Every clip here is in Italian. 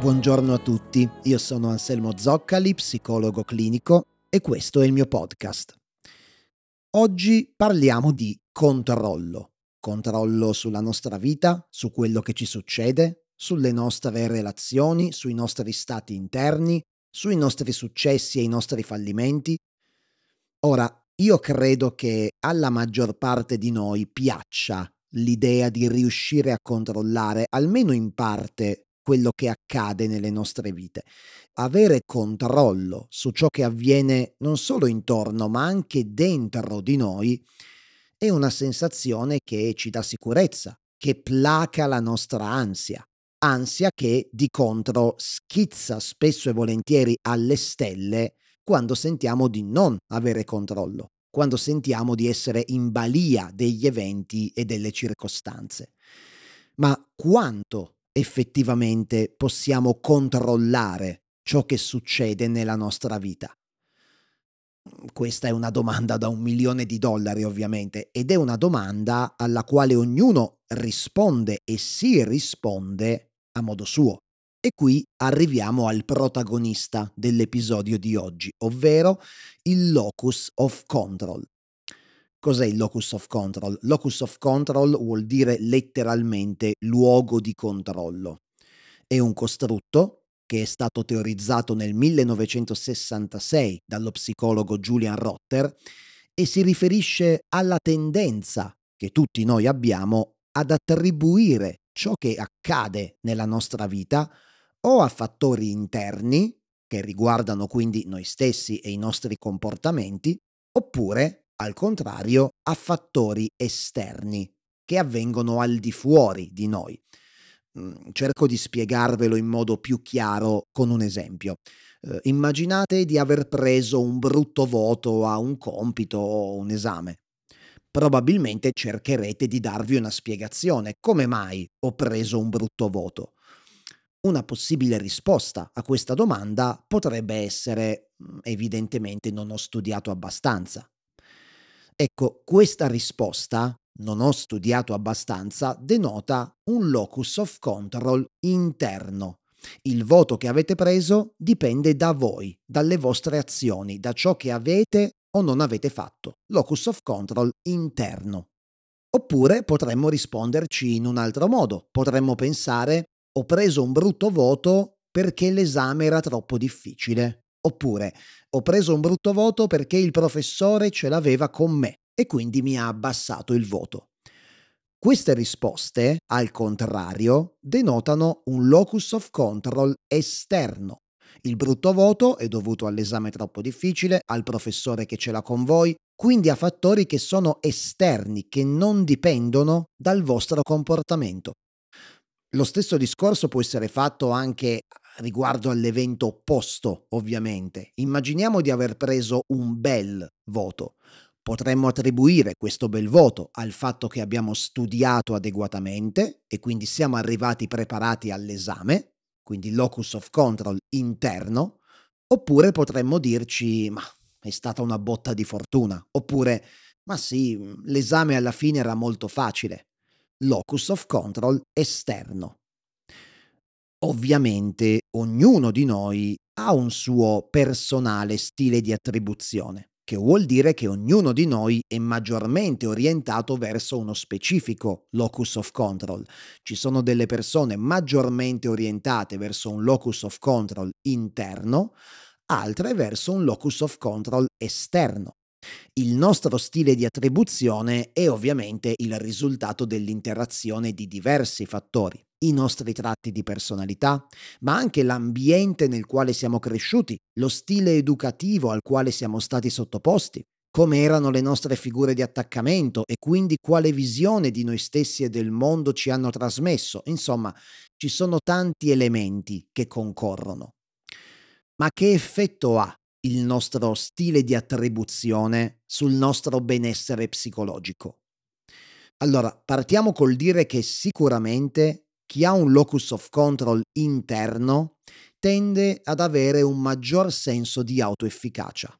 Buongiorno a tutti, io sono Anselmo Zoccali, psicologo clinico e questo è il mio podcast. Oggi parliamo di controllo. Controllo sulla nostra vita, su quello che ci succede, sulle nostre relazioni, sui nostri stati interni, sui nostri successi e i nostri fallimenti. Ora, io credo che alla maggior parte di noi piaccia l'idea di riuscire a controllare, almeno in parte, quello che accade nelle nostre vite. Avere controllo su ciò che avviene non solo intorno, ma anche dentro di noi è una sensazione che ci dà sicurezza, che placa la nostra ansia. Ansia che di contro schizza spesso e volentieri alle stelle quando sentiamo di non avere controllo, quando sentiamo di essere in balia degli eventi e delle circostanze. Ma quanto effettivamente possiamo controllare ciò che succede nella nostra vita? Questa è una domanda da un milione di dollari ovviamente ed è una domanda alla quale ognuno risponde e si risponde a modo suo. E qui arriviamo al protagonista dell'episodio di oggi, ovvero il locus of control. Cos'è il locus of control? Locus of control vuol dire letteralmente luogo di controllo. È un costrutto che è stato teorizzato nel 1966 dallo psicologo Julian Rotter e si riferisce alla tendenza che tutti noi abbiamo ad attribuire ciò che accade nella nostra vita o a fattori interni, che riguardano quindi noi stessi e i nostri comportamenti, oppure al contrario, a fattori esterni che avvengono al di fuori di noi. Mm, cerco di spiegarvelo in modo più chiaro con un esempio. Eh, immaginate di aver preso un brutto voto a un compito o un esame. Probabilmente cercherete di darvi una spiegazione. Come mai ho preso un brutto voto? Una possibile risposta a questa domanda potrebbe essere mm, evidentemente non ho studiato abbastanza. Ecco, questa risposta, non ho studiato abbastanza, denota un locus of control interno. Il voto che avete preso dipende da voi, dalle vostre azioni, da ciò che avete o non avete fatto. Locus of control interno. Oppure potremmo risponderci in un altro modo. Potremmo pensare ho preso un brutto voto perché l'esame era troppo difficile. Oppure ho preso un brutto voto perché il professore ce l'aveva con me e quindi mi ha abbassato il voto. Queste risposte, al contrario, denotano un locus of control esterno. Il brutto voto è dovuto all'esame troppo difficile, al professore che ce l'ha con voi, quindi a fattori che sono esterni, che non dipendono dal vostro comportamento. Lo stesso discorso può essere fatto anche riguardo all'evento opposto, ovviamente. Immaginiamo di aver preso un bel voto. Potremmo attribuire questo bel voto al fatto che abbiamo studiato adeguatamente e quindi siamo arrivati preparati all'esame, quindi locus of control interno, oppure potremmo dirci ma è stata una botta di fortuna, oppure ma sì, l'esame alla fine era molto facile locus of control esterno. Ovviamente ognuno di noi ha un suo personale stile di attribuzione, che vuol dire che ognuno di noi è maggiormente orientato verso uno specifico locus of control. Ci sono delle persone maggiormente orientate verso un locus of control interno, altre verso un locus of control esterno. Il nostro stile di attribuzione è ovviamente il risultato dell'interazione di diversi fattori, i nostri tratti di personalità, ma anche l'ambiente nel quale siamo cresciuti, lo stile educativo al quale siamo stati sottoposti, come erano le nostre figure di attaccamento e quindi quale visione di noi stessi e del mondo ci hanno trasmesso. Insomma, ci sono tanti elementi che concorrono. Ma che effetto ha il nostro stile di attribuzione sul nostro benessere psicologico. Allora, partiamo col dire che sicuramente chi ha un locus of control interno tende ad avere un maggior senso di autoefficacia.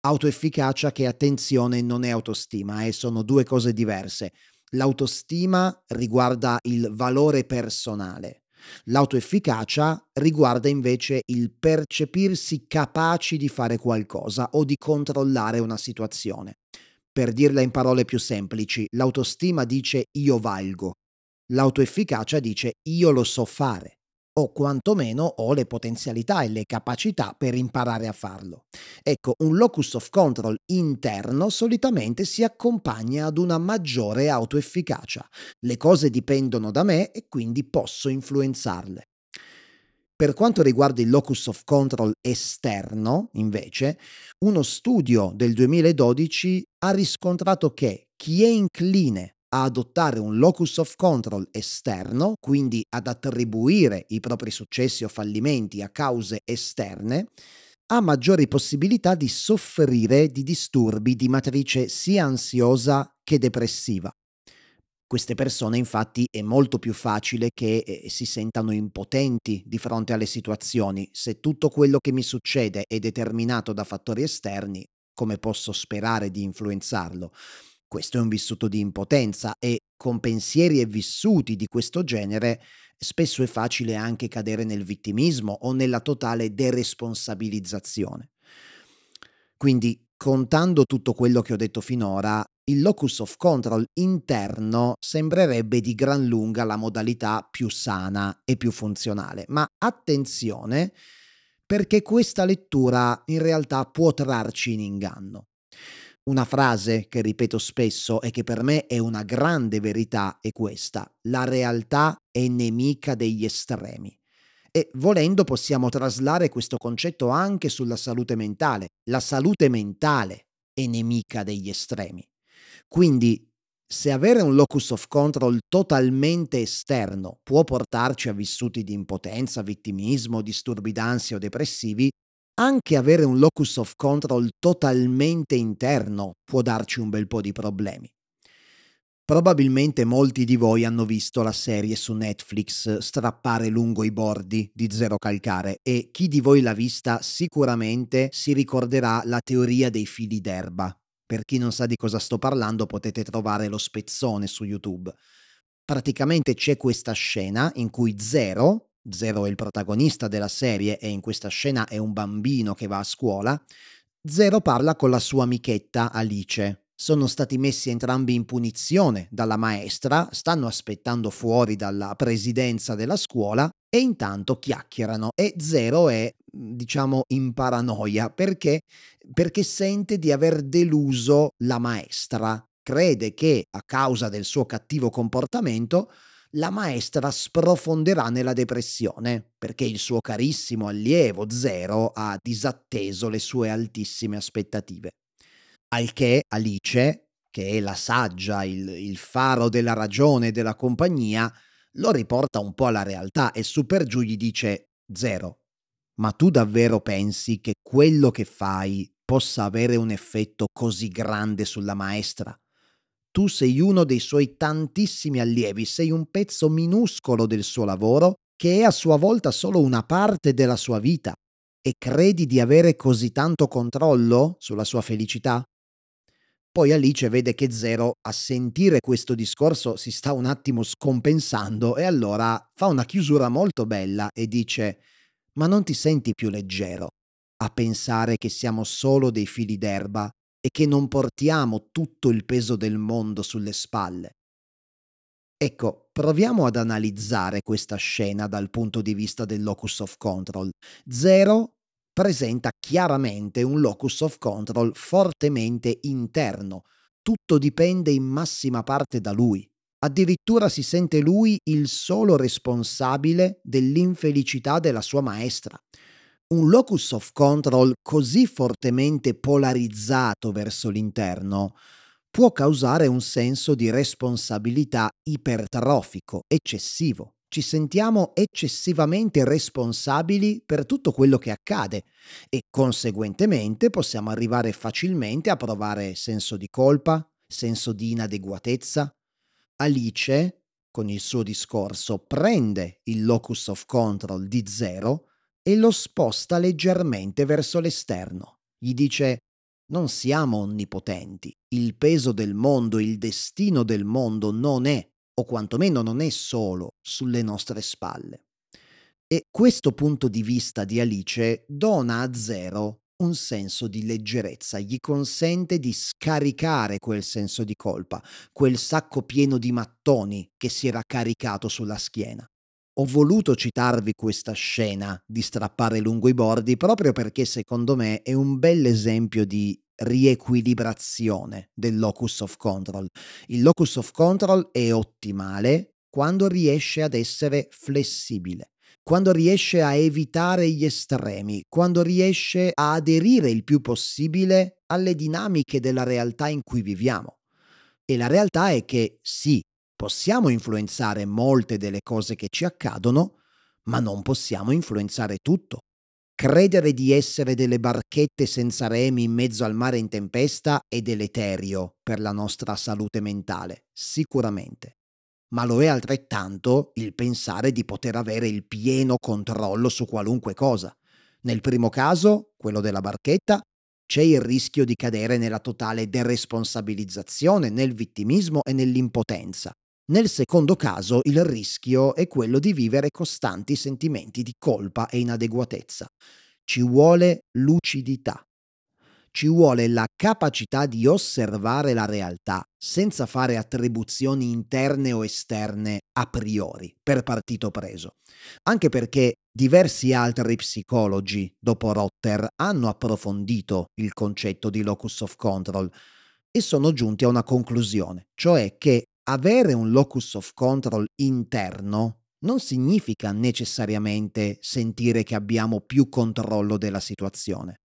Autoefficacia che, attenzione, non è autostima, eh, sono due cose diverse. L'autostima riguarda il valore personale, L'autoefficacia riguarda invece il percepirsi capaci di fare qualcosa o di controllare una situazione. Per dirla in parole più semplici, l'autostima dice io valgo, l'autoefficacia dice io lo so fare o quantomeno ho le potenzialità e le capacità per imparare a farlo. Ecco, un locus of control interno solitamente si accompagna ad una maggiore autoefficacia. Le cose dipendono da me e quindi posso influenzarle. Per quanto riguarda il locus of control esterno, invece, uno studio del 2012 ha riscontrato che chi è incline a adottare un locus of control esterno, quindi ad attribuire i propri successi o fallimenti a cause esterne, ha maggiori possibilità di soffrire di disturbi di matrice sia ansiosa che depressiva. Queste persone infatti è molto più facile che eh, si sentano impotenti di fronte alle situazioni. Se tutto quello che mi succede è determinato da fattori esterni, come posso sperare di influenzarlo? Questo è un vissuto di impotenza e con pensieri e vissuti di questo genere spesso è facile anche cadere nel vittimismo o nella totale deresponsabilizzazione. Quindi, contando tutto quello che ho detto finora, il locus of control interno sembrerebbe di gran lunga la modalità più sana e più funzionale, ma attenzione perché questa lettura in realtà può trarci in inganno. Una frase che ripeto spesso e che per me è una grande verità è questa. La realtà è nemica degli estremi. E volendo possiamo traslare questo concetto anche sulla salute mentale. La salute mentale è nemica degli estremi. Quindi se avere un locus of control totalmente esterno può portarci a vissuti di impotenza, vittimismo, disturbi d'ansia o depressivi, anche avere un locus of control totalmente interno può darci un bel po' di problemi. Probabilmente molti di voi hanno visto la serie su Netflix Strappare lungo i bordi di Zero Calcare e chi di voi l'ha vista sicuramente si ricorderà la teoria dei fili d'erba. Per chi non sa di cosa sto parlando potete trovare lo spezzone su YouTube. Praticamente c'è questa scena in cui Zero, Zero è il protagonista della serie e in questa scena è un bambino che va a scuola, Zero parla con la sua amichetta Alice. Sono stati messi entrambi in punizione dalla maestra, stanno aspettando fuori dalla presidenza della scuola e intanto chiacchierano e Zero è, diciamo, in paranoia perché, perché sente di aver deluso la maestra. Crede che a causa del suo cattivo comportamento la maestra sprofonderà nella depressione perché il suo carissimo allievo Zero ha disatteso le sue altissime aspettative. Al che Alice, che è la saggia, il, il faro della ragione e della compagnia, lo riporta un po' alla realtà e su per giù gli dice Zero, ma tu davvero pensi che quello che fai possa avere un effetto così grande sulla maestra? Tu sei uno dei suoi tantissimi allievi, sei un pezzo minuscolo del suo lavoro che è a sua volta solo una parte della sua vita e credi di avere così tanto controllo sulla sua felicità? Poi Alice vede che Zero a sentire questo discorso si sta un attimo scompensando e allora fa una chiusura molto bella e dice Ma non ti senti più leggero a pensare che siamo solo dei fili d'erba e che non portiamo tutto il peso del mondo sulle spalle. Ecco, proviamo ad analizzare questa scena dal punto di vista del locus of control. Zero presenta chiaramente un locus of control fortemente interno. Tutto dipende in massima parte da lui. Addirittura si sente lui il solo responsabile dell'infelicità della sua maestra un locus of control così fortemente polarizzato verso l'interno può causare un senso di responsabilità ipertrofico, eccessivo. Ci sentiamo eccessivamente responsabili per tutto quello che accade e conseguentemente possiamo arrivare facilmente a provare senso di colpa, senso di inadeguatezza. Alice, con il suo discorso, prende il locus of control di zero e lo sposta leggermente verso l'esterno. Gli dice non siamo onnipotenti, il peso del mondo, il destino del mondo non è, o quantomeno non è solo, sulle nostre spalle. E questo punto di vista di Alice dona a Zero un senso di leggerezza, gli consente di scaricare quel senso di colpa, quel sacco pieno di mattoni che si era caricato sulla schiena. Ho voluto citarvi questa scena di strappare lungo i bordi proprio perché secondo me è un bel esempio di riequilibrazione del locus of control. Il locus of control è ottimale quando riesce ad essere flessibile quando riesce a evitare gli estremi, quando riesce a aderire il più possibile alle dinamiche della realtà in cui viviamo. E la realtà è che sì, possiamo influenzare molte delle cose che ci accadono, ma non possiamo influenzare tutto. Credere di essere delle barchette senza remi in mezzo al mare in tempesta è deleterio per la nostra salute mentale, sicuramente ma lo è altrettanto il pensare di poter avere il pieno controllo su qualunque cosa. Nel primo caso, quello della barchetta, c'è il rischio di cadere nella totale deresponsabilizzazione, nel vittimismo e nell'impotenza. Nel secondo caso il rischio è quello di vivere costanti sentimenti di colpa e inadeguatezza. Ci vuole lucidità, ci vuole la capacità di osservare la realtà senza fare attribuzioni interne o esterne a priori, per partito preso. Anche perché diversi altri psicologi, dopo Rotter, hanno approfondito il concetto di locus of control e sono giunti a una conclusione, cioè che avere un locus of control interno non significa necessariamente sentire che abbiamo più controllo della situazione.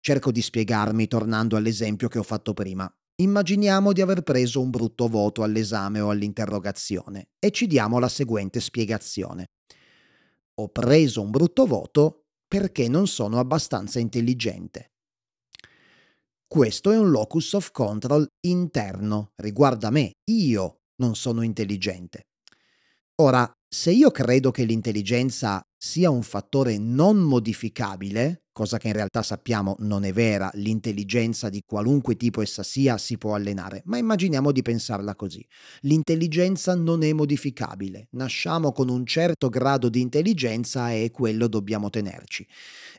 Cerco di spiegarmi tornando all'esempio che ho fatto prima. Immaginiamo di aver preso un brutto voto all'esame o all'interrogazione e ci diamo la seguente spiegazione. Ho preso un brutto voto perché non sono abbastanza intelligente. Questo è un locus of control interno, riguarda me, io non sono intelligente. Ora, se io credo che l'intelligenza sia un fattore non modificabile, cosa che in realtà sappiamo non è vera, l'intelligenza di qualunque tipo essa sia si può allenare, ma immaginiamo di pensarla così. L'intelligenza non è modificabile, nasciamo con un certo grado di intelligenza e quello dobbiamo tenerci.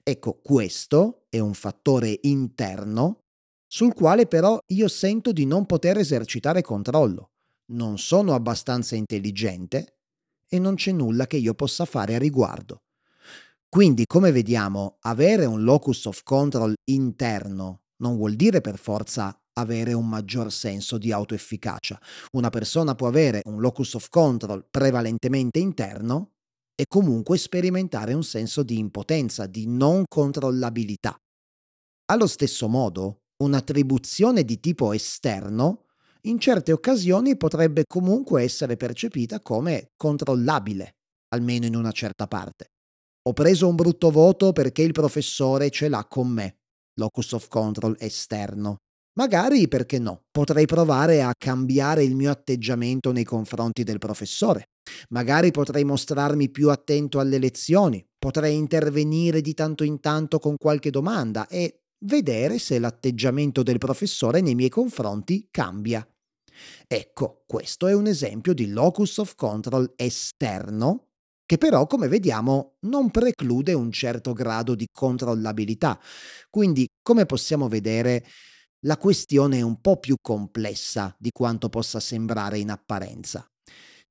Ecco, questo è un fattore interno sul quale però io sento di non poter esercitare controllo. Non sono abbastanza intelligente e non c'è nulla che io possa fare a riguardo. Quindi, come vediamo, avere un locus of control interno non vuol dire per forza avere un maggior senso di autoefficacia. Una persona può avere un locus of control prevalentemente interno e comunque sperimentare un senso di impotenza, di non controllabilità. Allo stesso modo, un'attribuzione di tipo esterno in certe occasioni potrebbe comunque essere percepita come controllabile, almeno in una certa parte. Ho preso un brutto voto perché il professore ce l'ha con me, locus of control esterno. Magari perché no, potrei provare a cambiare il mio atteggiamento nei confronti del professore. Magari potrei mostrarmi più attento alle lezioni, potrei intervenire di tanto in tanto con qualche domanda e vedere se l'atteggiamento del professore nei miei confronti cambia. Ecco, questo è un esempio di locus of control esterno che però, come vediamo, non preclude un certo grado di controllabilità. Quindi, come possiamo vedere, la questione è un po' più complessa di quanto possa sembrare in apparenza.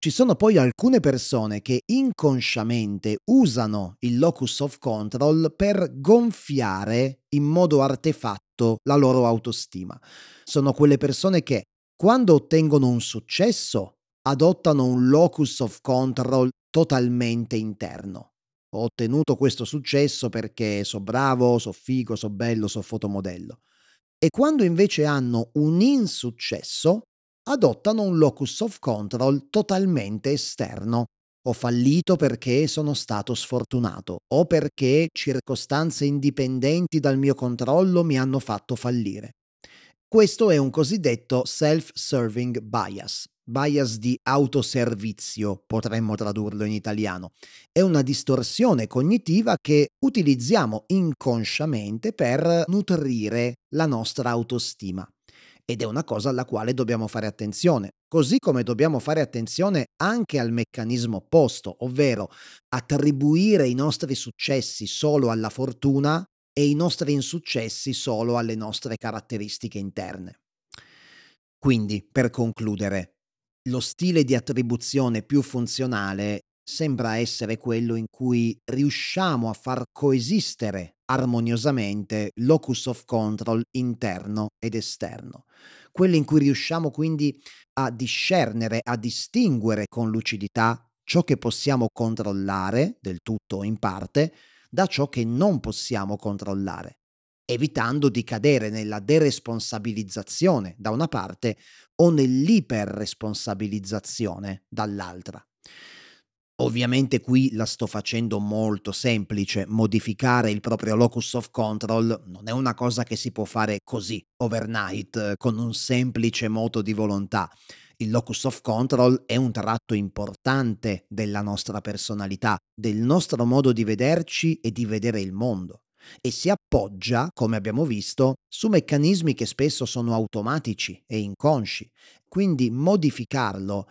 Ci sono poi alcune persone che inconsciamente usano il locus of control per gonfiare in modo artefatto la loro autostima. Sono quelle persone che quando ottengono un successo, adottano un locus of control totalmente interno. Ho ottenuto questo successo perché so bravo, so figo, so bello, so fotomodello. E quando invece hanno un insuccesso, adottano un locus of control totalmente esterno. Ho fallito perché sono stato sfortunato o perché circostanze indipendenti dal mio controllo mi hanno fatto fallire. Questo è un cosiddetto self-serving bias, bias di autoservizio, potremmo tradurlo in italiano. È una distorsione cognitiva che utilizziamo inconsciamente per nutrire la nostra autostima. Ed è una cosa alla quale dobbiamo fare attenzione, così come dobbiamo fare attenzione anche al meccanismo opposto, ovvero attribuire i nostri successi solo alla fortuna e i nostri insuccessi solo alle nostre caratteristiche interne. Quindi, per concludere, lo stile di attribuzione più funzionale sembra essere quello in cui riusciamo a far coesistere armoniosamente locus of control interno ed esterno, quello in cui riusciamo quindi a discernere, a distinguere con lucidità ciò che possiamo controllare, del tutto o in parte, da ciò che non possiamo controllare, evitando di cadere nella deresponsabilizzazione da una parte o nell'iperresponsabilizzazione dall'altra. Ovviamente qui la sto facendo molto semplice, modificare il proprio locus of control non è una cosa che si può fare così, overnight, con un semplice moto di volontà. Il locus of control è un tratto importante della nostra personalità, del nostro modo di vederci e di vedere il mondo e si appoggia, come abbiamo visto, su meccanismi che spesso sono automatici e inconsci. Quindi modificarlo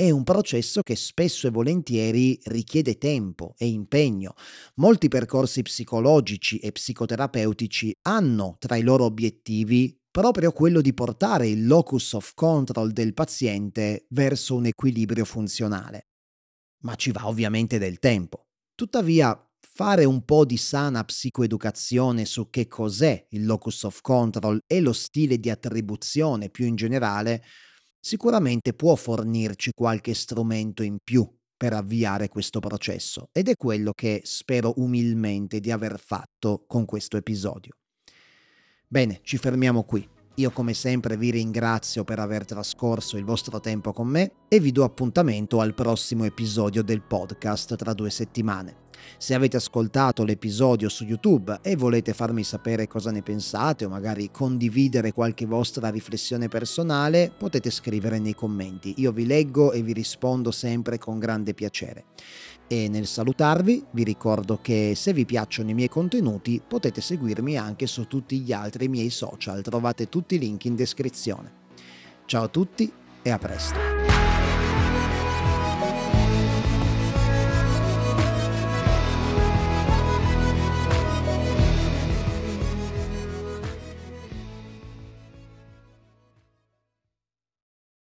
è un processo che spesso e volentieri richiede tempo e impegno. Molti percorsi psicologici e psicoterapeutici hanno tra i loro obiettivi proprio quello di portare il locus of control del paziente verso un equilibrio funzionale. Ma ci va ovviamente del tempo. Tuttavia, fare un po' di sana psicoeducazione su che cos'è il locus of control e lo stile di attribuzione più in generale sicuramente può fornirci qualche strumento in più per avviare questo processo ed è quello che spero umilmente di aver fatto con questo episodio. Bene, ci fermiamo qui. Io come sempre vi ringrazio per aver trascorso il vostro tempo con me e vi do appuntamento al prossimo episodio del podcast tra due settimane. Se avete ascoltato l'episodio su YouTube e volete farmi sapere cosa ne pensate o magari condividere qualche vostra riflessione personale, potete scrivere nei commenti. Io vi leggo e vi rispondo sempre con grande piacere. E nel salutarvi vi ricordo che se vi piacciono i miei contenuti potete seguirmi anche su tutti gli altri miei social, trovate tutti i link in descrizione. Ciao a tutti e a presto.